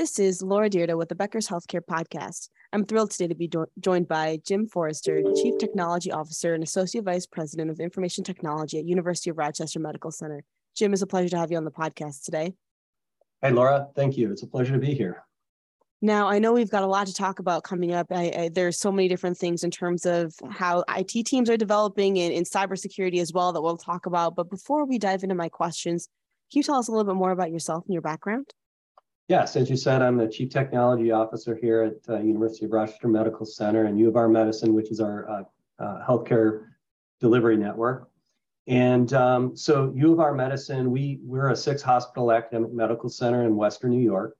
This is Laura Dyrda with the Becker's Healthcare Podcast. I'm thrilled today to be do- joined by Jim Forrester, Chief Technology Officer and Associate Vice President of Information Technology at University of Rochester Medical Center. Jim, it's a pleasure to have you on the podcast today. Hey, Laura. Thank you. It's a pleasure to be here. Now, I know we've got a lot to talk about coming up. I, I, there's so many different things in terms of how IT teams are developing in, in cybersecurity as well that we'll talk about. But before we dive into my questions, can you tell us a little bit more about yourself and your background? Yes, as you said, I'm the Chief Technology Officer here at uh, University of Rochester Medical Center and U of R Medicine, which is our uh, uh, healthcare delivery network. And um, so U of R Medicine, we, we're a six hospital academic medical center in Western New York.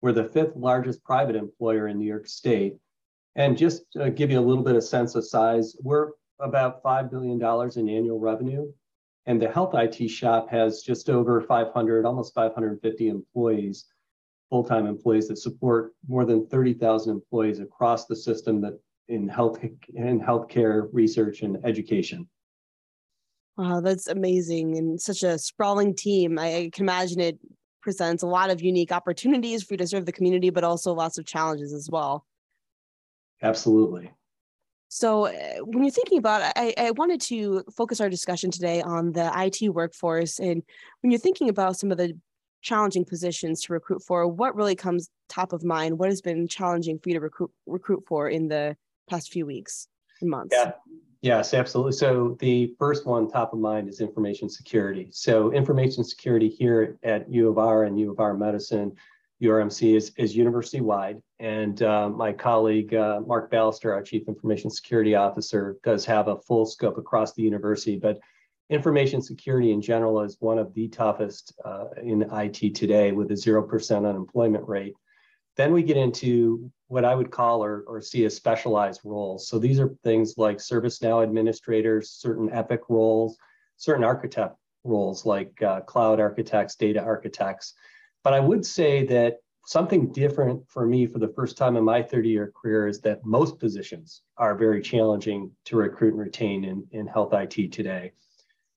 We're the fifth largest private employer in New York State. And just to give you a little bit of sense of size, we're about $5 billion in annual revenue. And the health IT shop has just over 500, almost 550 employees full-time employees that support more than 30,000 employees across the system that in health in healthcare research and education. Wow, that's amazing and such a sprawling team. I, can imagine it presents a lot of unique opportunities for you to serve the community, but also lots of challenges as well. Absolutely. So, uh, when you're thinking about, I, I wanted to focus our discussion today on the IT workforce, and when you're thinking about some of the challenging positions to recruit for, what really comes top of mind? What has been challenging for you to recruit recruit for in the past few weeks and months? Yeah. Yes, absolutely. So the first one top of mind is information security. So information security here at U of R and U of R Medicine, URMC is, is university wide. And uh, my colleague, uh, Mark Ballister, our Chief Information Security Officer, does have a full scope across the university. But information security in general is one of the toughest uh, in IT today with a 0% unemployment rate. Then we get into what I would call or, or see as specialized roles. So these are things like ServiceNow administrators, certain Epic roles, certain architect roles like uh, cloud architects, data architects. But I would say that something different for me for the first time in my 30 year career is that most positions are very challenging to recruit and retain in, in health IT today.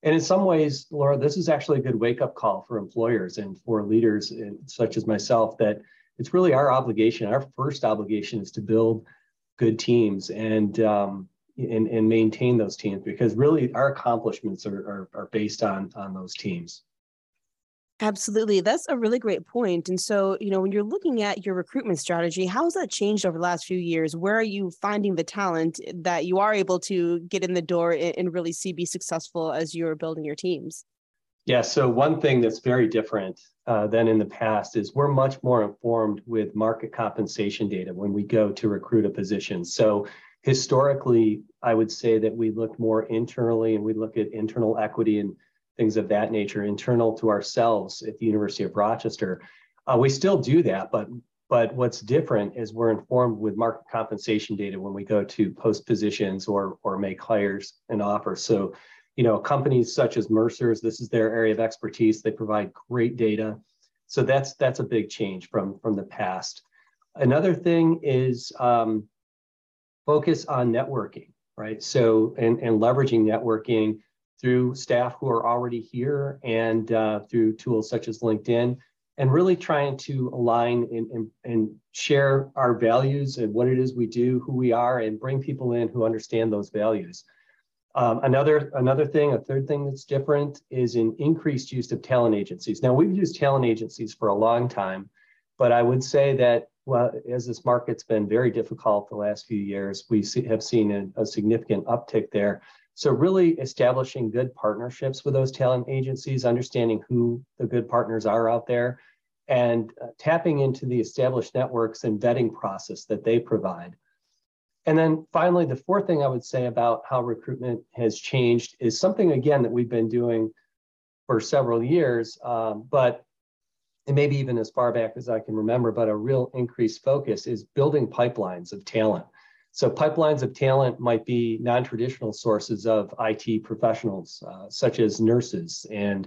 And in some ways, Laura, this is actually a good wake up call for employers and for leaders such as myself that it's really our obligation. Our first obligation is to build good teams and um, and, and maintain those teams because really our accomplishments are, are, are based on on those teams. Absolutely. That's a really great point. And so, you know, when you're looking at your recruitment strategy, how has that changed over the last few years? Where are you finding the talent that you are able to get in the door and really see be successful as you're building your teams? Yeah. So, one thing that's very different uh, than in the past is we're much more informed with market compensation data when we go to recruit a position. So, historically, I would say that we look more internally and we look at internal equity and things of that nature internal to ourselves at the University of Rochester. Uh, we still do that, but but what's different is we're informed with market compensation data when we go to post positions or or make hires and offers. So, you know, companies such as Mercer's, this is their area of expertise. They provide great data. So that's that's a big change from from the past. Another thing is um, focus on networking, right? So and and leveraging networking through staff who are already here and uh, through tools such as LinkedIn, and really trying to align and, and, and, share our values and what it is we do, who we are, and bring people in who understand those values. Um, another, another thing, a third thing that's different is an increased use of talent agencies. Now, we've used talent agencies for a long time, but I would say that well, as this market's been very difficult the last few years, we see, have seen a, a significant uptick there. So really establishing good partnerships with those talent agencies, understanding who the good partners are out there, and uh, tapping into the established networks and vetting process that they provide. And then finally, the fourth thing I would say about how recruitment has changed is something, again, that we've been doing for several years, um, but and maybe even as far back as I can remember, but a real increased focus is building pipelines of talent. So pipelines of talent might be non-traditional sources of IT professionals, uh, such as nurses and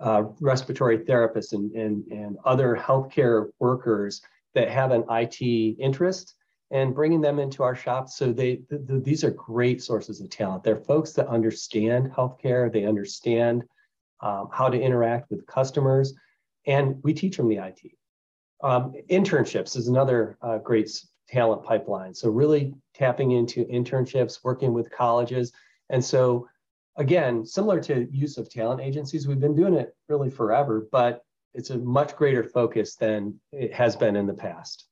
uh, respiratory therapists and, and, and other healthcare workers that have an IT interest and bringing them into our shops. So they th- th- these are great sources of talent. They're folks that understand healthcare, they understand um, how to interact with customers, and we teach them the IT. Um, internships is another uh, great talent pipeline. So really tapping into internships, working with colleges. And so again, similar to use of talent agencies, we've been doing it really forever, but it's a much greater focus than it has been in the past.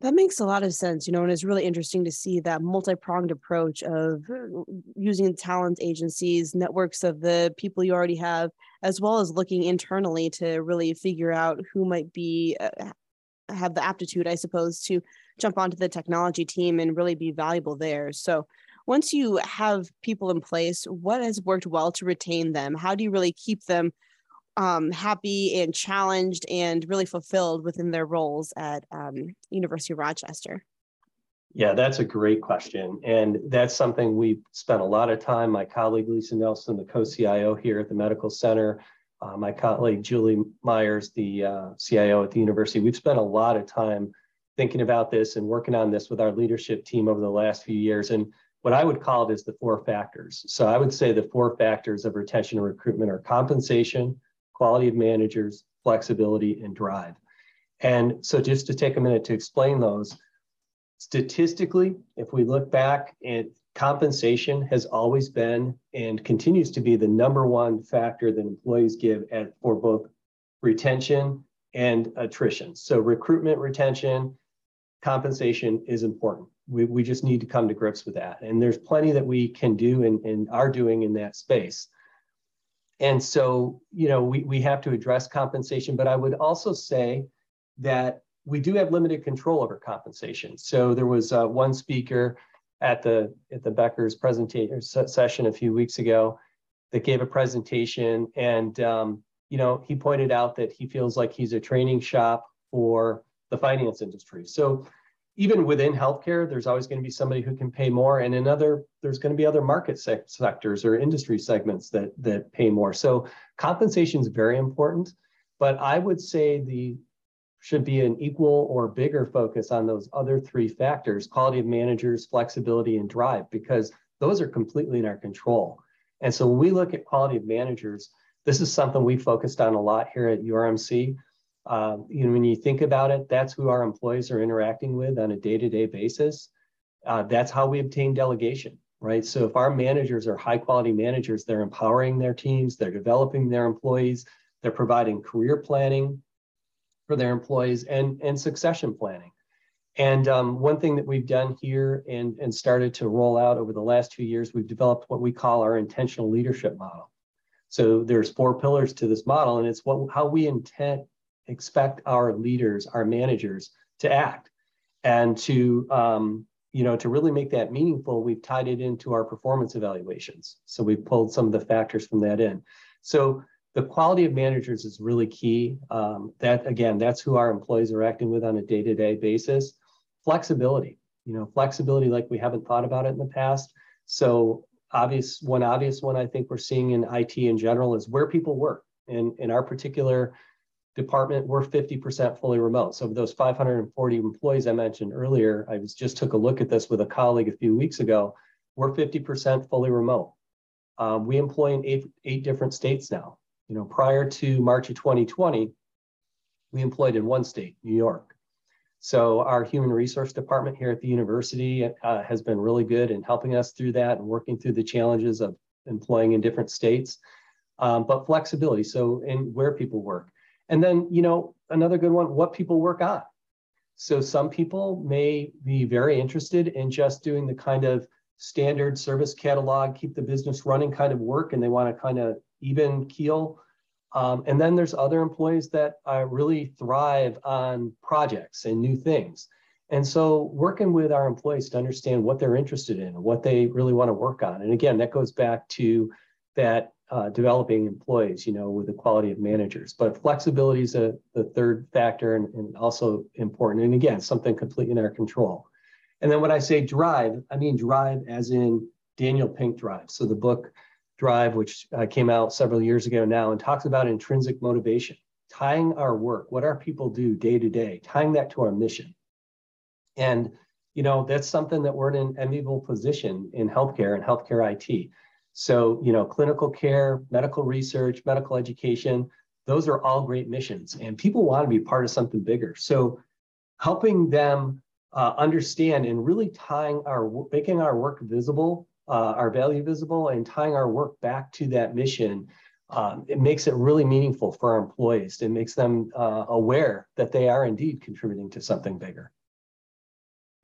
That makes a lot of sense, you know, and it's really interesting to see that multi-pronged approach of using talent agencies, networks of the people you already have, as well as looking internally to really figure out who might be uh, have the aptitude, I suppose, to jump onto the technology team and really be valuable there. So once you have people in place, what has worked well to retain them? How do you really keep them um, happy and challenged and really fulfilled within their roles at um, University of Rochester? Yeah, that's a great question. And that's something we spent a lot of time. My colleague Lisa Nelson, the co CIO here at the Medical Center, uh, my colleague Julie Myers, the uh, CIO at the university, we've spent a lot of time thinking about this and working on this with our leadership team over the last few years. And what I would call it is the four factors. So I would say the four factors of retention and recruitment are compensation, quality of managers, flexibility, and drive. And so just to take a minute to explain those, statistically, if we look back at compensation has always been and continues to be the number one factor that employees give at, for both retention and attrition. So recruitment, retention, compensation is important we, we just need to come to grips with that. And there's plenty that we can do and, and are doing in that space. And so, you know, we, we have to address compensation, but I would also say that we do have limited control over compensation. So there was uh, one speaker at the at the Becker's presentation session a few weeks ago that gave a presentation, and um, you know he pointed out that he feels like he's a training shop for the finance industry. So even within healthcare, there's always going to be somebody who can pay more, and in other, there's going to be other market se- sectors or industry segments that that pay more. So compensation is very important, but I would say the should be an equal or bigger focus on those other three factors: quality of managers, flexibility, and drive, because those are completely in our control. And so when we look at quality of managers, this is something we focused on a lot here at URMC uh, you know, when you think about it, that's who our employees are interacting with on a day-to-day basis. Uh, that's how we obtain delegation, right? So if our managers are high-quality managers, they're empowering their teams, they're developing their employees, they're providing career planning for their employees and, and succession planning. And um, one thing that we've done here and, and started to roll out over the last two years, we've developed what we call our intentional leadership model. So there's four pillars to this model, and it's what how we intend expect our leaders, our managers to act and to um, you know to really make that meaningful we've tied it into our performance evaluations so we've pulled some of the factors from that in so the quality of managers is really key um, that again that's who our employees are acting with on a day-to-day basis flexibility you know flexibility like we haven't thought about it in the past so obvious one obvious one i think we're seeing in it in general is where people work and in our particular department, we're 50% fully remote. So those 540 employees I mentioned earlier, I was just took a look at this with a colleague a few weeks ago. We're 50% fully remote. Um, we employ in eight, eight different states now. You know, prior to March of 2020, we employed in one state, New York. So our human resource department here at the university uh, has been really good in helping us through that and working through the challenges of employing in different states. Um, but flexibility, so in where people work. And then, you know, another good one, what people work on. So some people may be very interested in just doing the kind of standard service catalog, keep the business running kind of work, and they want to kind of even keel. Um, and then there's other employees that uh, really thrive on projects and new things. And so working with our employees to understand what they're interested in, what they really want to work on. And again, that goes back to that uh, developing employees, you know, with the quality of managers. But flexibility is a, the third factor and, and also important. And again, something completely in our control. And then when I say drive, I mean drive as in Daniel Pink Drive. So the book Drive, which uh, came out several years ago now and talks about intrinsic motivation, tying our work, what our people do day to day, tying that to our mission. And, you know, that's something that we're in an enviable position in healthcare and healthcare IT so, you know, clinical care, medical research, medical education, those are all great missions and people want to be part of something bigger. So helping them uh, understand and really tying our, making our work visible, uh, our value visible and tying our work back to that mission um, it makes it really meaningful for our employees. It makes them uh, aware that they are indeed contributing to something bigger.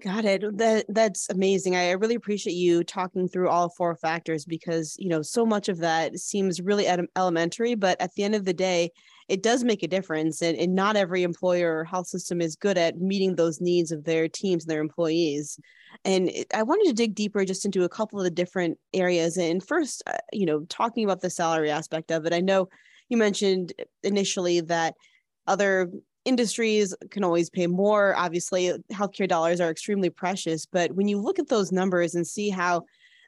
Got it. That that's amazing. I really appreciate you talking through all four factors because you know so much of that seems really elementary, but at the end of the day, it does make a difference. And, and not every employer or health system is good at meeting those needs of their teams and their employees. And I wanted to dig deeper just into a couple of the different areas. And first, uh, you know, talking about the salary aspect of it, I know you mentioned initially that other industries can always pay more. Obviously, healthcare dollars are extremely precious. But when you look at those numbers and see how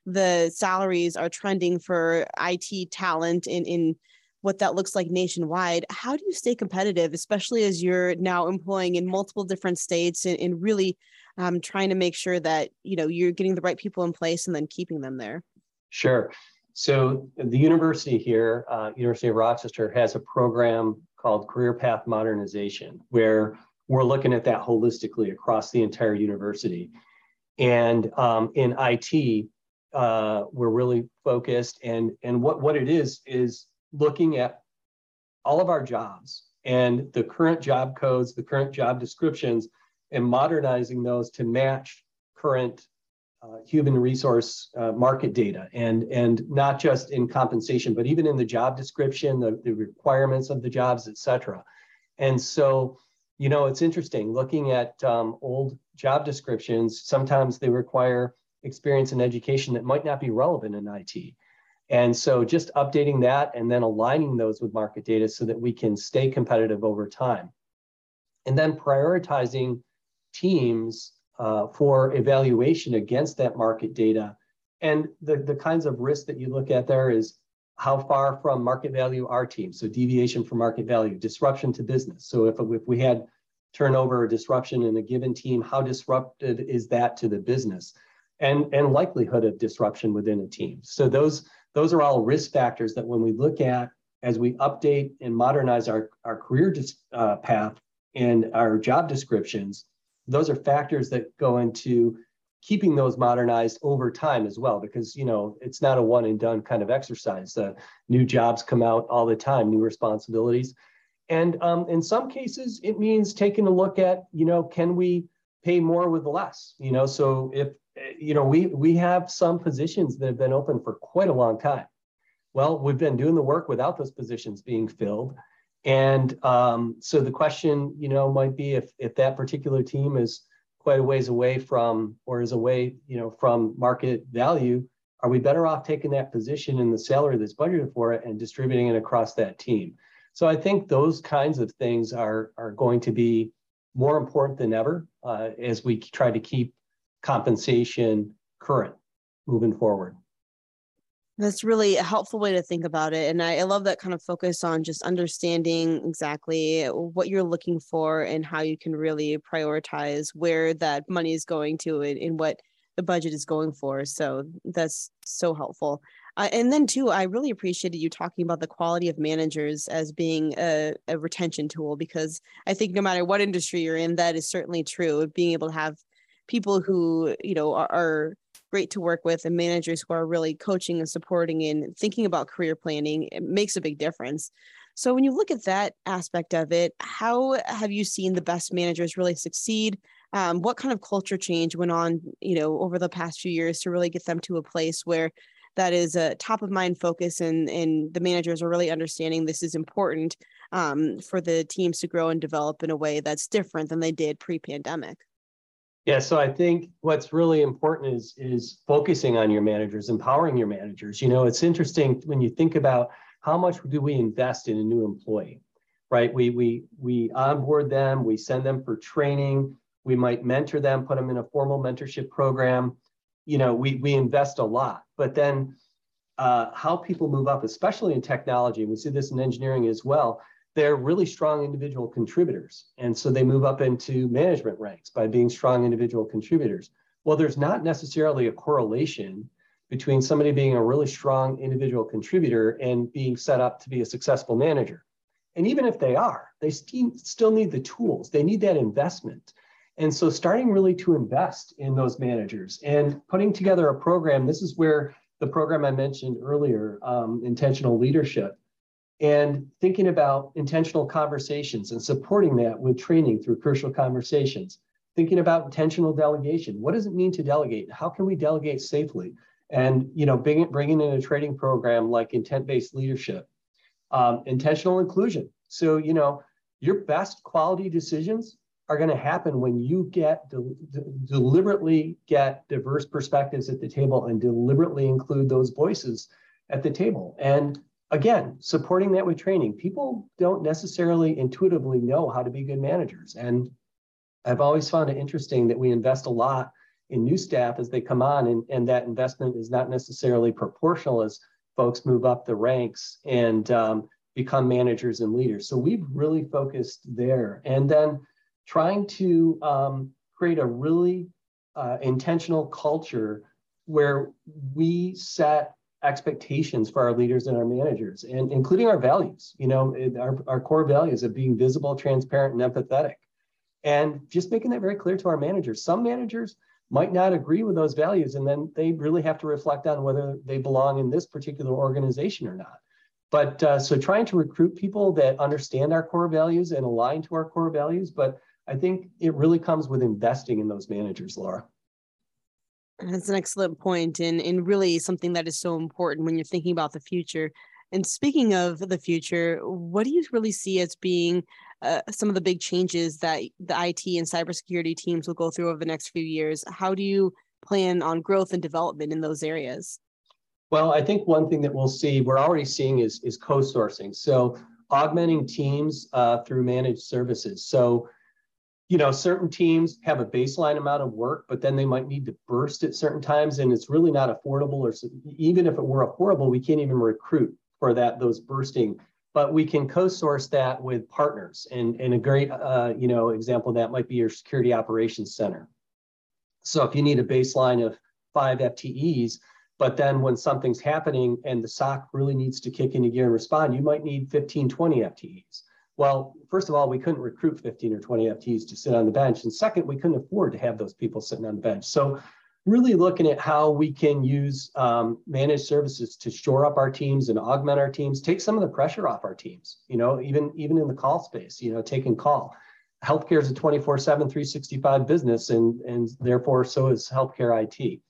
the salaries are trending for IT talent in, in what that looks like nationwide, how do you stay competitive, especially as you're now employing in multiple different states and, and really um, trying to make sure that you know you're getting the right people in place and then keeping them there? Sure. So the university here, uh, University of Rochester, has a program called Career Path Modernization, where we're looking at that holistically across the entire university. And um, in IT, uh, we're really focused, and and what what it is is looking at all of our jobs and the current job codes, the current job descriptions, and modernizing those to match current uh, human resource uh, market data. And and not just in compensation but even in the job description the, the requirements of the jobs et cetera. And so you know it's interesting looking at um, old job descriptions sometimes they require experience and education that might not be relevant in it and so just updating that and then aligning those with market data so that we can stay competitive over time and then prioritizing teams uh, for evaluation against that market data. And the, the kinds of risks that you look at there is how far from market value are teams? So deviation from market value, disruption to business. So if, if we had turnover or disruption in a given team, how disrupted is that to the business? And, and likelihood of disruption within a team. So those, those are all risk factors that when we look at as we update and modernize our, our career uh, path and our job descriptions, those are factors that go into keeping those modernized over time as well because you know it's not a one and done kind of exercise. Uh, new jobs come out all the time new responsibilities. And um, in some cases it means taking a look at you know can we pay more with less you know? So if you know we we have some positions that have been open for quite a long time. Well we've been doing the work without those positions being filled. And um, so the question, you know, might be if if that particular team is quite a ways away from or is away, you know, from market value, are we better off taking that position in the salary that's budgeted for it and distributing it across that team? So I think those kinds of things are are going to be more important than ever uh, as we try to keep compensation current moving forward. That's really a helpful way to think about it. And I, I, love that kind of focus on just understanding exactly what you're looking for and how you can really prioritize where that money is going to and, and what the budget is going for. So that's so helpful. Uh, and then, too, I really appreciated you talking about the quality of managers as being a, a retention tool because I think no matter what industry you're in, that is certainly true. Being able to have people who, you know, are, are great to work with and managers who are really coaching and supporting and thinking about career planning it makes a big difference so when you look at that aspect of it how have you seen the best managers really succeed um, what kind of culture change went on you know over the past few years to really get them to a place where that is a top of mind focus and and the managers are really understanding this is important um, for the teams to grow and develop in a way that's different than they did pre-pandemic yeah, so I think what's really important is is focusing on your managers, empowering your managers. You know, it's interesting when you think about how much do we invest in a new employee, right? We we we onboard them, we send them for training, we might mentor them, put them in a formal mentorship program. You know, we we invest a lot, but then uh, how people move up, especially in technology, we see this in engineering as well they're really strong individual contributors. And so they move up into management ranks by being strong individual contributors. Well, there's not necessarily a correlation between somebody being a really strong individual contributor and being set up to be a successful manager. And even if they are, they st- still need the tools, they need that investment. And so, starting really to invest in those managers and putting together a program, this is where the program I mentioned earlier, um, intentional leadership, and thinking about intentional conversations and supporting that with training through crucial conversations thinking about intentional delegation. What does it mean to delegate? How can we delegate safely? And you know bringing, bringing in a training program like intent-based leadership um, intentional inclusion. So you know your best quality decisions are going to happen when you get de- de- deliberately get diverse perspectives at the table and deliberately include those voices at the table and again supporting that with training people don't necessarily intuitively know how to be good managers and i've always found it interesting that we invest a lot in new staff as they come on, and, and that investment is not necessarily proportional as folks move up the ranks and um, become managers and leaders. So we've really focused there. And then trying to um, create a really uh, intentional culture where we set expectations for our leaders and our managers and including our values you know our, our core values of being visible transparent and empathetic and just making that very clear to our managers some managers might not agree with those values. And then they really have to reflect on whether they belong in this particular organization or not. But uh, so trying to recruit people that understand our core values and align to our core values. But I think it really comes with investing in those managers, Laura. That's an excellent point, and, and really something that is so important when you're thinking about the future. And speaking of the future, what do you really see as being uh, some of the big changes that the IT and cybersecurity teams will go through over the next few years. How do you plan on growth and development in those areas? Well, I think one thing that we'll see, we're already seeing is, is co-sourcing. So augmenting teams uh, through managed services. So, you know, certain teams have a baseline amount of work, but then they might need to burst at certain times, and it's really not affordable. Or even if it were affordable, we can't even recruit for that those bursting but we can co-source that with partners. And, and a great uh, you know, example of that might be your security operations center. So if you need a baseline of five FTEs, but then when something's happening and the SOC really needs to kick into gear and respond, you might need 15, 20 FTEs. Well, first of all, we couldn't recruit 15 or 20 FTs to sit on the bench. And second, we couldn't afford to have those people sitting on the bench. So really looking at how we can use um, managed services to shore up our teams and augment our teams, take some of the pressure off our teams, you know, even, even in the call space, you know, taking call. Healthcare is a 24 7, 365 business, and, and therefore so is healthcare IT.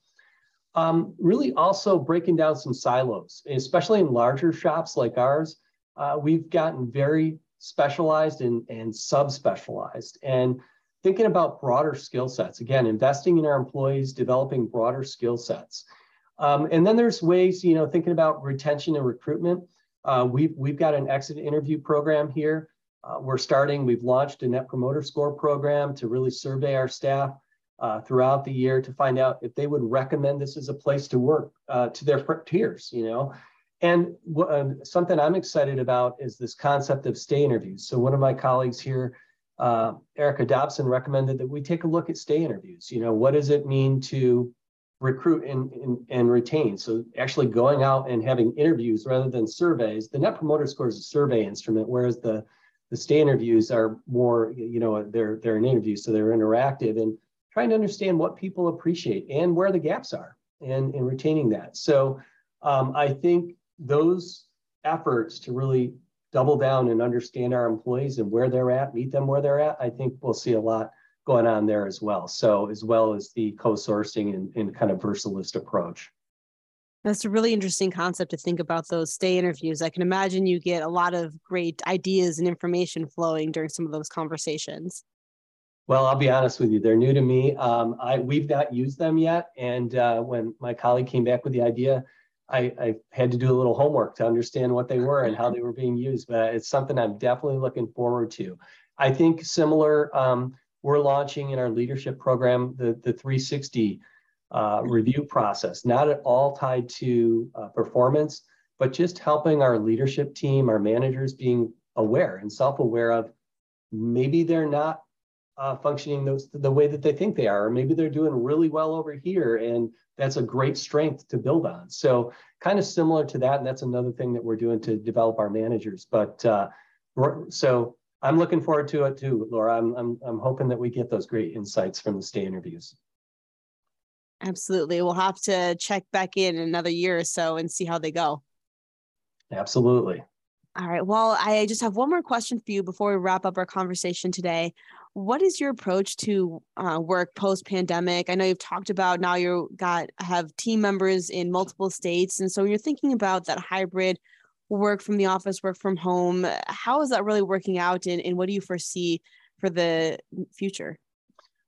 Um, really also breaking down some silos, especially in larger shops like ours. Uh, we've gotten very specialized and, and subspecialized. And thinking about broader skill sets. Again, investing in our employees, developing broader skill sets. Um, and then there's ways, you know, thinking about retention and recruitment. Uh, we've, we've got an exit interview program here. Uh, we're starting, we've launched a net promoter score program to really survey our staff uh, throughout the year to find out if they would recommend this as a place to work uh, to their peers, you know. And um, something I'm excited about is this concept of stay interviews. So one of my colleagues here uh, Erica Dobson recommended that we take a look at stay interviews. You know, what does it mean to recruit and, and, and retain? So actually going out and having interviews rather than surveys. The Net Promoter Score is a survey instrument, whereas the the stay interviews are more, you know, they're they're an interview, so they're interactive and trying to understand what people appreciate and where the gaps are and, and retaining that. So um, I think those efforts to really double down and understand our employees and where they're at, meet them where they're at, I think we'll see a lot going on there as well. So as well as the co-sourcing and, and kind of versatilist approach. That's a really interesting concept to think about those stay interviews. I can imagine you get a lot of great ideas and information flowing during some of those conversations. Well, I'll be honest with you; they're new to me. Um, I we've not used them yet, and uh, when my colleague came back with the idea, I, I, had to do a little homework to understand what they were and how they were being used, but it's something I'm definitely looking forward to. I think similar, um, we're launching in our leadership program the, the 360 uh, review process, not at all tied to uh, performance, but just helping our leadership team, our managers being aware and self aware of maybe they're not uh, functioning those, the way that they think they are, or maybe they're doing really well over here, and that's a great strength to build on. So, kind of similar to that, and that's another thing that we're doing to develop our managers. But uh, So I'm looking forward to it too, Laura. I'm, I'm, I'm hoping that we get those great insights from the stay interviews. Absolutely. We'll have to check back in another year or so and see how they go. Absolutely. All right. Well, I just have one more question for you before we wrap up our conversation today. What is your approach to uh, work post pandemic? I know you've talked about now you got have team members in multiple states, and so when you're thinking about that hybrid work from the office, work from home, how is that really working out, and, and what do you foresee for the future?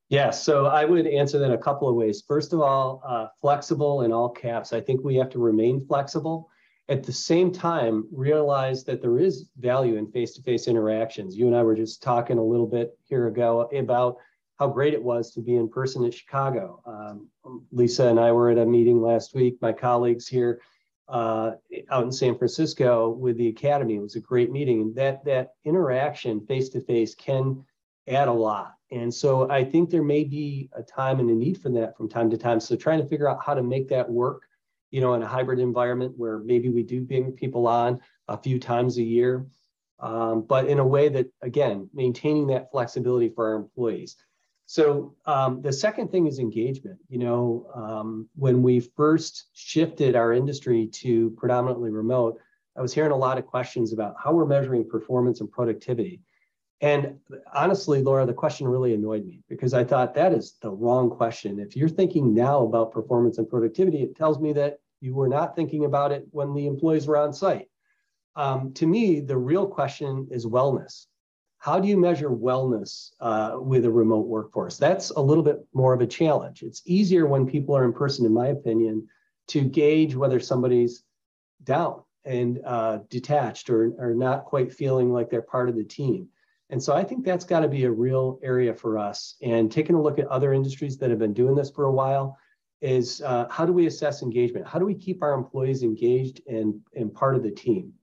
Yeah, so I would answer that in a couple of ways. First of all, uh, flexible in all caps. I think we have to remain flexible at the same time realize that there is value in face-to-face interactions. You and i were just talking a little bit here ago about how great it was to be in person in chicago. Um, lisa and i were at a meeting last week my colleagues here uh, out in san francisco with the academy. It was a great meeting and that that interaction face-to-face can add a lot. And so i think there may be a time and a need for that from time to time. So trying to figure out how to make that work you know, in a hybrid environment where maybe we do bring people on a few times a year, um, but in a way that, again, maintaining that flexibility for our employees. So um, the second thing is engagement. You know, um, when we first shifted our industry to predominantly remote, I was hearing a lot of questions about how we're measuring performance and productivity. And honestly, Laura, the question really annoyed me because I thought that is the wrong question. If you're thinking now about performance and productivity, it tells me that you were not thinking about it when the employees were on site. Um, to me, the real question is wellness. How do you measure wellness uh, with a remote workforce? That's a little bit more of a challenge. It's easier when people are in person, in my opinion, to gauge whether somebody's down and uh, detached or, or not quite feeling like they're part of the team. And so I think that's got to be a real area for us. And taking a look at other industries that have been doing this for a while, is uh, how do we assess engagement? How do we keep our employees engaged and, and part of the team?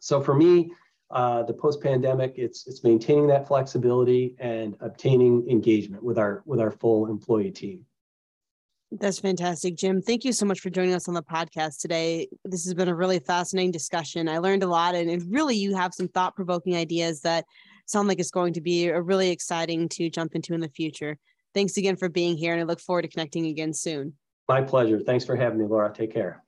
So for me, uh, the post-pandemic, it's it's maintaining that flexibility and obtaining engagement with our with our full employee team. That's fantastic, Jim. Thank you so much for joining us on the podcast today. This has been a really fascinating discussion. I learned a lot, and, and really, you have some thought-provoking ideas that sound like it's going to be a really exciting to jump into in the future. Thanks again for being here, and I look forward to connecting again soon. My pleasure. Thanks for having me, Laura. Take care.